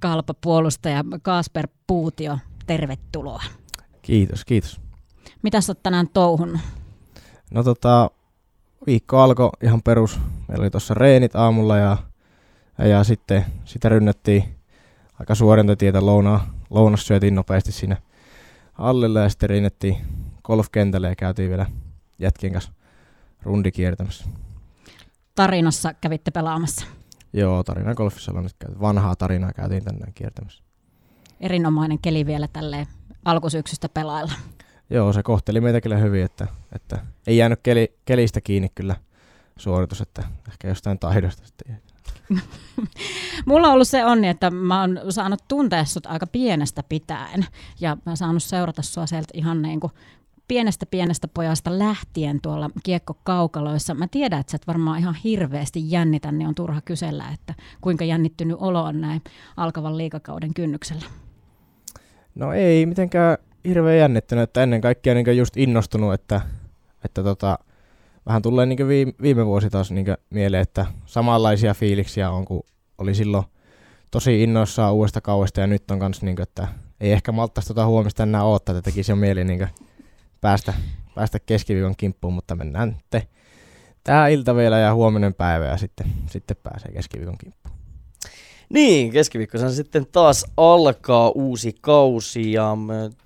kalpapuolustaja Kasper Puutio, tervetuloa. Kiitos, kiitos. Mitä olet tänään touhun? No tota, viikko alkoi ihan perus. Meillä oli tuossa reenit aamulla ja, ja sitten sitä rynnättiin aika suorinta tietä lounaa. Lounas syötiin nopeasti siinä allille ja sitten rinnettiin golfkentälle ja käytiin vielä jätkien kanssa rundi kiertämässä. Tarinassa kävitte pelaamassa? Joo, Tarina golfissa on nyt käyty. Vanhaa tarinaa käytiin tänään kiertämässä. Erinomainen keli vielä tälle alkusyksystä pelailla. Joo, se kohteli meitä kyllä hyvin, että, että ei jäänyt keli, kelistä kiinni kyllä suoritus, että ehkä jostain taidosta sitten Mulla on ollut se onni, että mä oon saanut tuntea sut aika pienestä pitäen ja mä oon saanut seurata sua sieltä ihan niin kuin pienestä pienestä pojasta lähtien tuolla kiekkokaukaloissa. Mä tiedän, että sä et varmaan ihan hirveästi jännitä, niin on turha kysellä, että kuinka jännittynyt olo on näin alkavan liikakauden kynnyksellä. No ei mitenkään hirveän jännittynyt, että ennen kaikkea niin just innostunut, että, että tota, vähän tulee niin viime, viime vuosi taas niin mieleen, että samanlaisia fiiliksiä on kuin oli silloin tosi innoissaan uudesta kauesta ja nyt on kanssa, niin kuin, että ei ehkä malttaisi tuota huomista enää odottaa, että tekisi jo mieli niin päästä, päästä keskiviikon kimppuun, mutta mennään te tämä ilta vielä ja huominen päivä ja sitten, sitten pääsee keskiviikon kimppuun. Niin, keskiviikkoisen sitten taas alkaa uusi kausi ja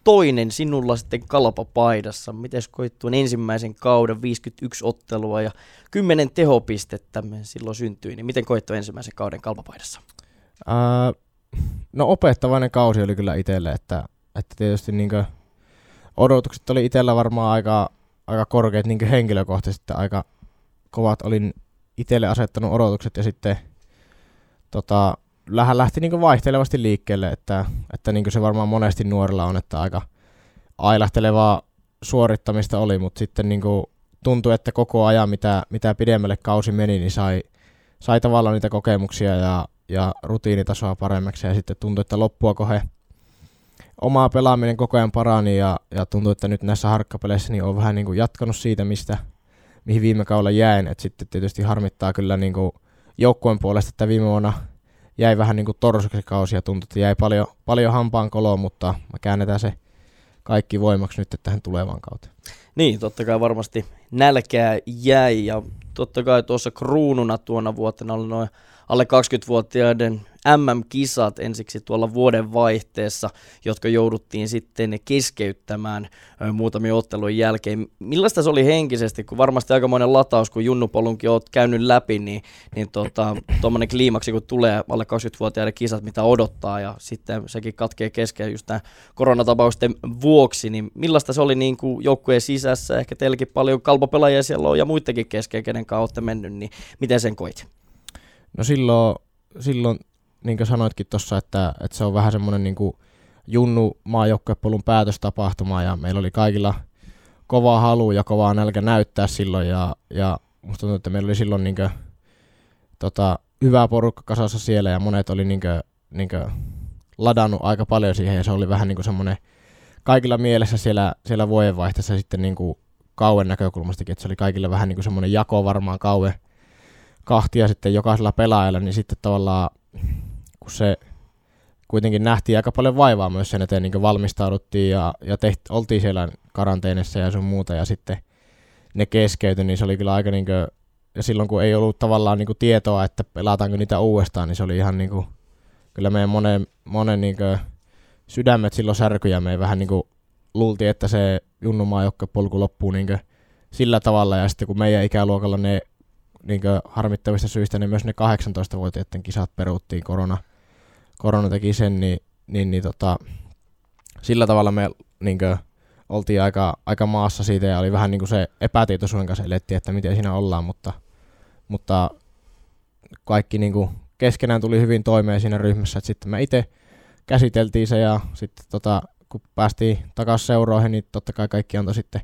toinen sinulla sitten kalpapaidassa. Miten koit tuon ensimmäisen kauden 51 ottelua ja 10 tehopistettä silloin syntyi, niin miten koit tuon ensimmäisen kauden kalpapaidassa? Uh, no opettavainen kausi oli kyllä itselle, että, että tietysti niinkö odotukset oli itsellä varmaan aika, aika korkeat niin henkilökohtaisesti, aika kovat olin itselle asettanut odotukset ja sitten tota, lähti niin vaihtelevasti liikkeelle, että, että niin se varmaan monesti nuorilla on, että aika ailahtelevaa suorittamista oli, mutta sitten niin tuntui, että koko ajan mitä, mitä pidemmälle kausi meni, niin sai, sai tavallaan niitä kokemuksia ja, ja rutiinitasoa paremmaksi. Ja sitten tuntui, että loppua kohe omaa pelaaminen koko ajan parani ja, ja tuntuu, että nyt näissä harkkapeleissä niin on vähän niin kuin jatkanut siitä, mistä, mihin viime kaudella jäin. Et sitten tietysti harmittaa kyllä niin kuin joukkueen puolesta, että viime vuonna jäi vähän niin kuin torsuksi kausi ja tuntui, että jäi paljon, paljon hampaan koloon, mutta mä käännetään se kaikki voimaksi nyt tähän tulevaan kauteen. Niin, totta kai varmasti nälkää jäi ja totta kai tuossa kruununa tuona vuotena oli noin alle 20-vuotiaiden MM-kisat ensiksi tuolla vuoden vaihteessa, jotka jouduttiin sitten keskeyttämään muutamia ottelun jälkeen. Millaista se oli henkisesti, kun varmasti aikamoinen lataus, kun Junnu Polunkin olet käynyt läpi, niin, niin tuommoinen tota, kliimaksi, kun tulee alle 20-vuotiaiden kisat, mitä odottaa, ja sitten sekin katkee kesken just tämän koronatapausten vuoksi, niin millaista se oli niin kuin joukkueen sisässä, ehkä teilläkin paljon kalpopelaajia siellä on ja muidenkin kesken, kenen kautta mennyt, niin miten sen koit? No silloin, silloin niin kuin sanoitkin tuossa, että, että se on vähän semmoinen niin junnu maajoukkuepolun päätöstapahtuma ja meillä oli kaikilla kova halu ja kova nälkä näyttää silloin ja, ja musta tuntuu, että meillä oli silloin niin kuin, tota, hyvä porukka kasassa siellä ja monet oli niin kuin, niin kuin ladannut aika paljon siihen ja se oli vähän niin kuin semmoinen kaikilla mielessä siellä, siellä vuodenvaihteessa sitten niin kuin kauen näkökulmastakin, että se oli kaikille vähän niin kuin semmoinen jako varmaan kaue kahtia sitten jokaisella pelaajalla, niin sitten tavallaan kun se kuitenkin nähtiin aika paljon vaivaa myös sen eteen, niin valmistauduttiin ja, ja tehti, oltiin siellä karanteenissa ja sun muuta, ja sitten ne keskeytyi, niin se oli kyllä aika niin kuin, ja silloin kun ei ollut tavallaan niin tietoa, että pelataanko niitä uudestaan, niin se oli ihan niin kuin, kyllä meidän monen, monen niin kuin, sydämet silloin särkyjä, me vähän niin kuin luultiin, että se junnumaa polku loppuu niin kuin, sillä tavalla, ja sitten kun meidän ikäluokalla ne niin harmittavista syistä, niin myös ne 18-vuotiaiden kisat peruttiin korona, korona teki sen, niin, niin, niin tota, sillä tavalla me niin kuin, oltiin aika, aika maassa siitä ja oli vähän niin kuin se epätietoisuuden kanssa elettiin, että miten siinä ollaan, mutta, mutta kaikki niin kuin keskenään tuli hyvin toimeen siinä ryhmässä, että sitten me itse käsiteltiin se ja sitten tota, kun päästiin takaisin seuroihin, niin totta kai kaikki antoi sitten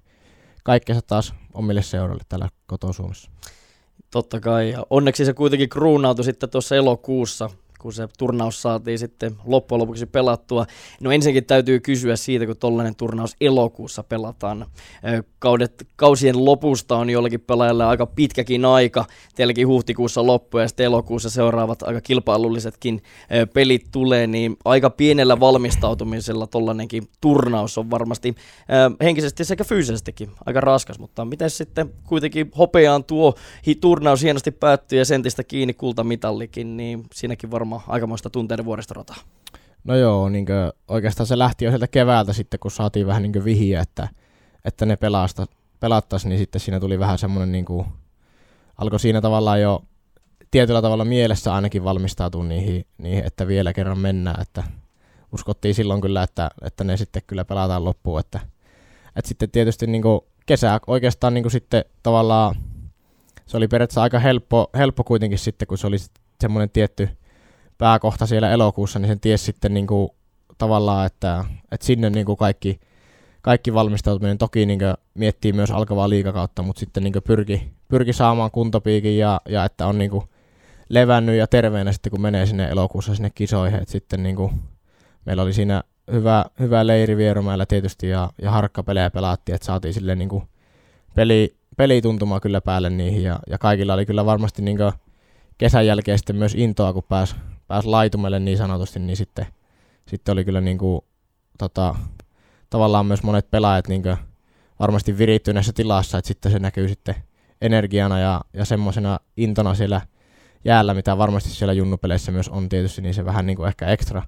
kaikkensa taas omille seuroille täällä koto Suomessa. Totta kai, ja onneksi se kuitenkin kruunautui sitten tuossa elokuussa kun se turnaus saatiin sitten loppujen lopuksi pelattua. No ensinnäkin täytyy kysyä siitä, kun tollainen turnaus elokuussa pelataan. Kaudet, kausien lopusta on jollakin pelaajalle aika pitkäkin aika. Teilläkin huhtikuussa loppu ja sitten elokuussa seuraavat aika kilpailullisetkin pelit tulee, niin aika pienellä valmistautumisella tollainenkin turnaus on varmasti henkisesti sekä fyysisestikin aika raskas, mutta miten sitten kuitenkin hopeaan tuo turnaus hienosti päättyy ja sentistä kiinni kultamitallikin, niin siinäkin varmaan aikamoista tunteiden vuoristorataa. No joo, niin oikeastaan se lähti jo sieltä keväältä sitten, kun saatiin vähän niin vihiä, että, että ne pelasta, niin sitten siinä tuli vähän semmoinen, niin kuin, alkoi siinä tavallaan jo tietyllä tavalla mielessä ainakin valmistautua niihin, niihin, että vielä kerran mennään, että uskottiin silloin kyllä, että, että ne sitten kyllä pelataan loppuun, että, että sitten tietysti niin kuin kesä oikeastaan niin kuin sitten tavallaan se oli periaatteessa aika helppo, helppo kuitenkin sitten, kun se oli semmoinen tietty pääkohta siellä elokuussa, niin sen ties sitten niin kuin, tavallaan, että, että sinne niin kuin kaikki, kaikki valmistautuminen toki niin kuin, miettii myös alkavaa liikakautta, mutta sitten niin kuin, pyrki, pyrki saamaan kuntopiikin ja, ja että on niin kuin, levännyt ja terveenä sitten, kun menee sinne elokuussa sinne kisoihin. että sitten niin kuin, meillä oli siinä hyvä, hyvä leiri Vierumäellä tietysti ja, ja harkkapelejä pelattiin, että saatiin sille niin kuin, peli, pelituntuma kyllä päälle niihin ja, ja kaikilla oli kyllä varmasti niin kesän jälkeen sitten myös intoa, kun pääsi pääs laitumelle niin sanotusti, niin sitten, sitten oli kyllä niin kuin, tota, tavallaan myös monet pelaajat niin varmasti virittyneessä tilassa, että sitten se näkyy sitten energiana ja, ja semmoisena intona siellä jäällä, mitä varmasti siellä junnupeleissä myös on tietysti, niin se vähän niin kuin ehkä ekstra,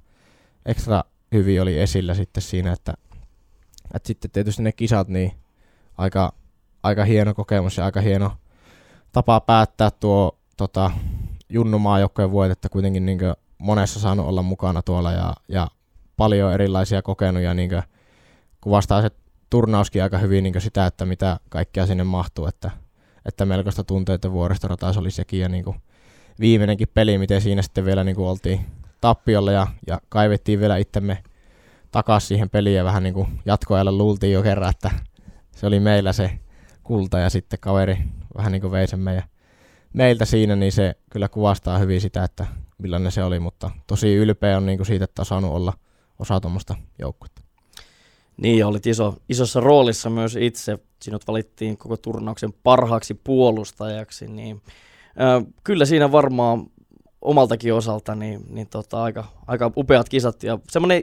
ekstra hyvin oli esillä sitten siinä, että, että sitten tietysti ne kisat, niin aika, aika hieno kokemus ja aika hieno tapa päättää tuo tota, junnumaajoukkojen vuodet, että kuitenkin niin monessa saanut olla mukana tuolla ja, ja paljon erilaisia kokenut ja niin kuvastaa se turnauskin aika hyvin niin sitä, että mitä kaikkea sinne mahtuu, että, että melkoista tunteita vuoristoratais oli sekin ja niin viimeinenkin peli, miten siinä sitten vielä niin oltiin tappiolla ja, ja kaivettiin vielä itsemme takaisin siihen peliin ja vähän niin jatkoajalla luultiin jo kerran, että se oli meillä se kulta ja sitten kaveri vähän niin kuin vei sen meidän, meiltä siinä, niin se kyllä kuvastaa hyvin sitä, että millainen se oli, mutta tosi ylpeä on niin kuin siitä, että on saanut olla osa tuommoista joukkuetta. Niin, ja olit iso, isossa roolissa myös itse. Sinut valittiin koko turnauksen parhaaksi puolustajaksi, niin äh, kyllä siinä varmaan omaltakin osalta niin, niin tota, aika, aika upeat kisat ja semmoinen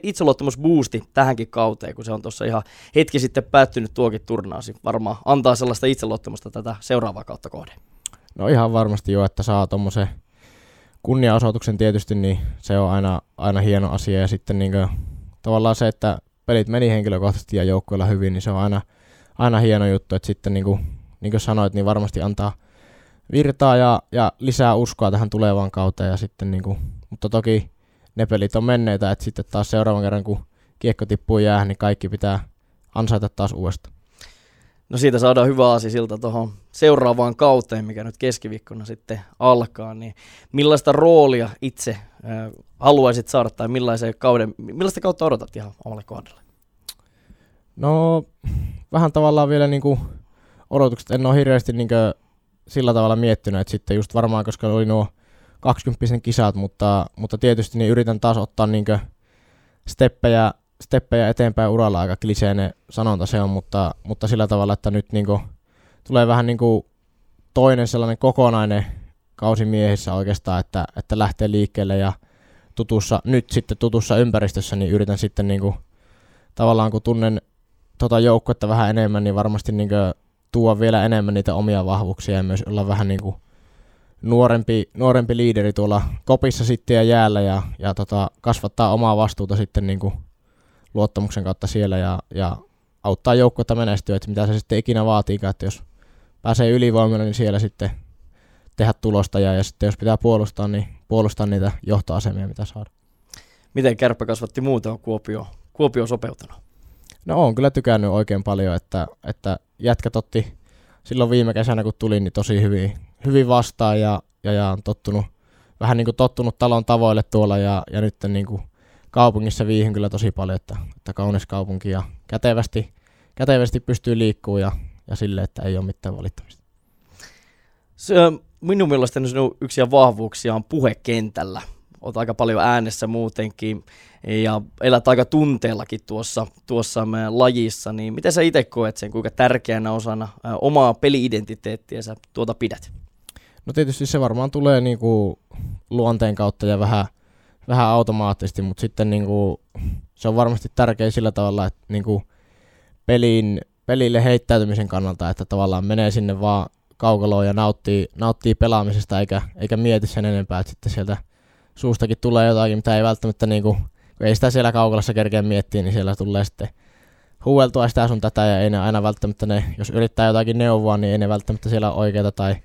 boosti tähänkin kauteen, kun se on tuossa ihan hetki sitten päättynyt tuokin turnaus, varmaan antaa sellaista itseluottamusta tätä seuraavaa kautta kohden. No ihan varmasti jo, että saa tuommoisen kunniaosoituksen tietysti, niin se on aina, aina hieno asia ja sitten niin kuin, tavallaan se, että pelit meni henkilökohtaisesti ja joukkueella hyvin, niin se on aina, aina hieno juttu, että sitten niin kuin, niin kuin sanoit, niin varmasti antaa – virtaa ja, ja lisää uskoa tähän tulevaan kauteen. Ja sitten niin kuin, mutta toki ne pelit on menneitä, että sitten taas seuraavan kerran kun kiekko tippuu jäähän, niin kaikki pitää ansaita taas uudestaan. No siitä saadaan hyvä asia siltä tuohon seuraavaan kauteen, mikä nyt keskiviikkona sitten alkaa. Niin millaista roolia itse äh, haluaisit saada tai millaisen kauden, millaista kautta odotat ihan omalle kohdalle? No vähän tavallaan vielä niin kuin odotukset. En ole hirveästi niin kuin sillä tavalla miettinyt, että sitten just varmaan, koska oli nuo 20 kisat, mutta, mutta tietysti niin yritän taas ottaa niin steppejä, steppejä eteenpäin uralla, aika kliseinen sanonta se on, mutta, mutta sillä tavalla, että nyt niin tulee vähän niin toinen sellainen kokonainen kausi miehissä oikeastaan, että, että lähtee liikkeelle ja tutussa, nyt sitten tutussa ympäristössä, niin yritän sitten niin kuin, tavallaan kun tunnen tota joukkuetta vähän enemmän, niin varmasti niin tuo vielä enemmän niitä omia vahvuuksia ja myös olla vähän niin kuin nuorempi, nuorempi liideri tuolla kopissa sitten ja jäällä ja, ja tota, kasvattaa omaa vastuuta sitten niin kuin luottamuksen kautta siellä ja, ja auttaa joukkuetta menestyä, että mitä se sitten ikinä vaatiikaan, että jos pääsee ylivoimalla, niin siellä sitten tehdä tulosta ja, ja sitten jos pitää puolustaa, niin puolustaa niitä johtoasemia, mitä saada. Miten kärppä kasvatti muuten on Kuopio, Kuopio sopeutunut? No on kyllä tykännyt oikein paljon, että, että jätkät otti silloin viime kesänä, kun tuli, niin tosi hyvin, hyvin vastaan ja, ja, ja on tottunut, vähän niin kuin tottunut talon tavoille tuolla ja, ja nyt niin kuin kaupungissa viihin kyllä tosi paljon, että, että kaunis kaupunki ja kätevästi, kätevästi pystyy liikkumaan ja, ja sille, että ei ole mitään valittamista. Se, minun mielestäni sinun yksi vahvuuksia on puhekentällä. oot aika paljon äänessä muutenkin ja elät aika tunteellakin tuossa, tuossa meidän lajissa, niin miten sä itse koet sen, kuinka tärkeänä osana omaa peliidentiteettiä sä tuota pidät? No tietysti se varmaan tulee niinku luonteen kautta ja vähän, vähän automaattisesti, mutta sitten niinku, se on varmasti tärkeä sillä tavalla, että niinku pelin, pelille heittäytymisen kannalta, että tavallaan menee sinne vaan kaukaloon ja nauttii, nauttii pelaamisesta eikä, eikä mieti sen enempää, että sitten sieltä suustakin tulee jotakin, mitä ei välttämättä niinku, kun ei sitä siellä kaukalossa kerkeä miettiä, niin siellä tulee sitten huueltua sitä sun tätä ja ei ne aina välttämättä ne, jos yrittää jotakin neuvoa, niin ei ne välttämättä siellä oikeita tai,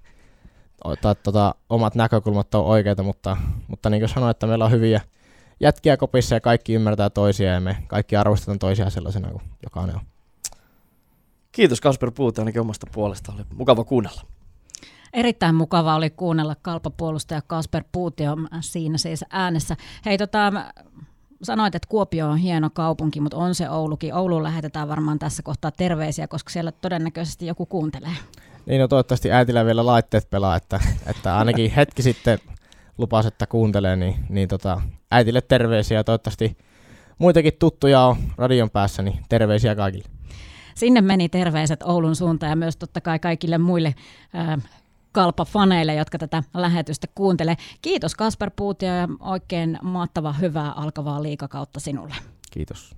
tai tota, omat näkökulmat on oikeita, mutta, mutta niin kuin sanoin, että meillä on hyviä jätkiä kopissa ja kaikki ymmärtää toisia ja me kaikki arvostetaan toisia sellaisena kuin jokainen on. Kiitos Kasper Puute ainakin omasta puolesta. Oli mukava kuunnella. Erittäin mukava oli kuunnella kalpapuolustaja Kasper Puutio siinä siis äänessä. Hei, tota, sanoit, että Kuopio on hieno kaupunki, mutta on se Oulukin. Ouluun lähetetään varmaan tässä kohtaa terveisiä, koska siellä todennäköisesti joku kuuntelee. Niin, no toivottavasti äitillä vielä laitteet pelaa, että, että ainakin hetki sitten lupasi, että kuuntelee, niin, niin tota, äitille terveisiä ja toivottavasti muitakin tuttuja on radion päässä, niin terveisiä kaikille. Sinne meni terveiset Oulun suuntaan ja myös totta kai kaikille muille ää, kalpafaneille, jotka tätä lähetystä kuuntelee. Kiitos Kasper Puutio ja oikein maattava hyvää alkavaa liikakautta sinulle. Kiitos.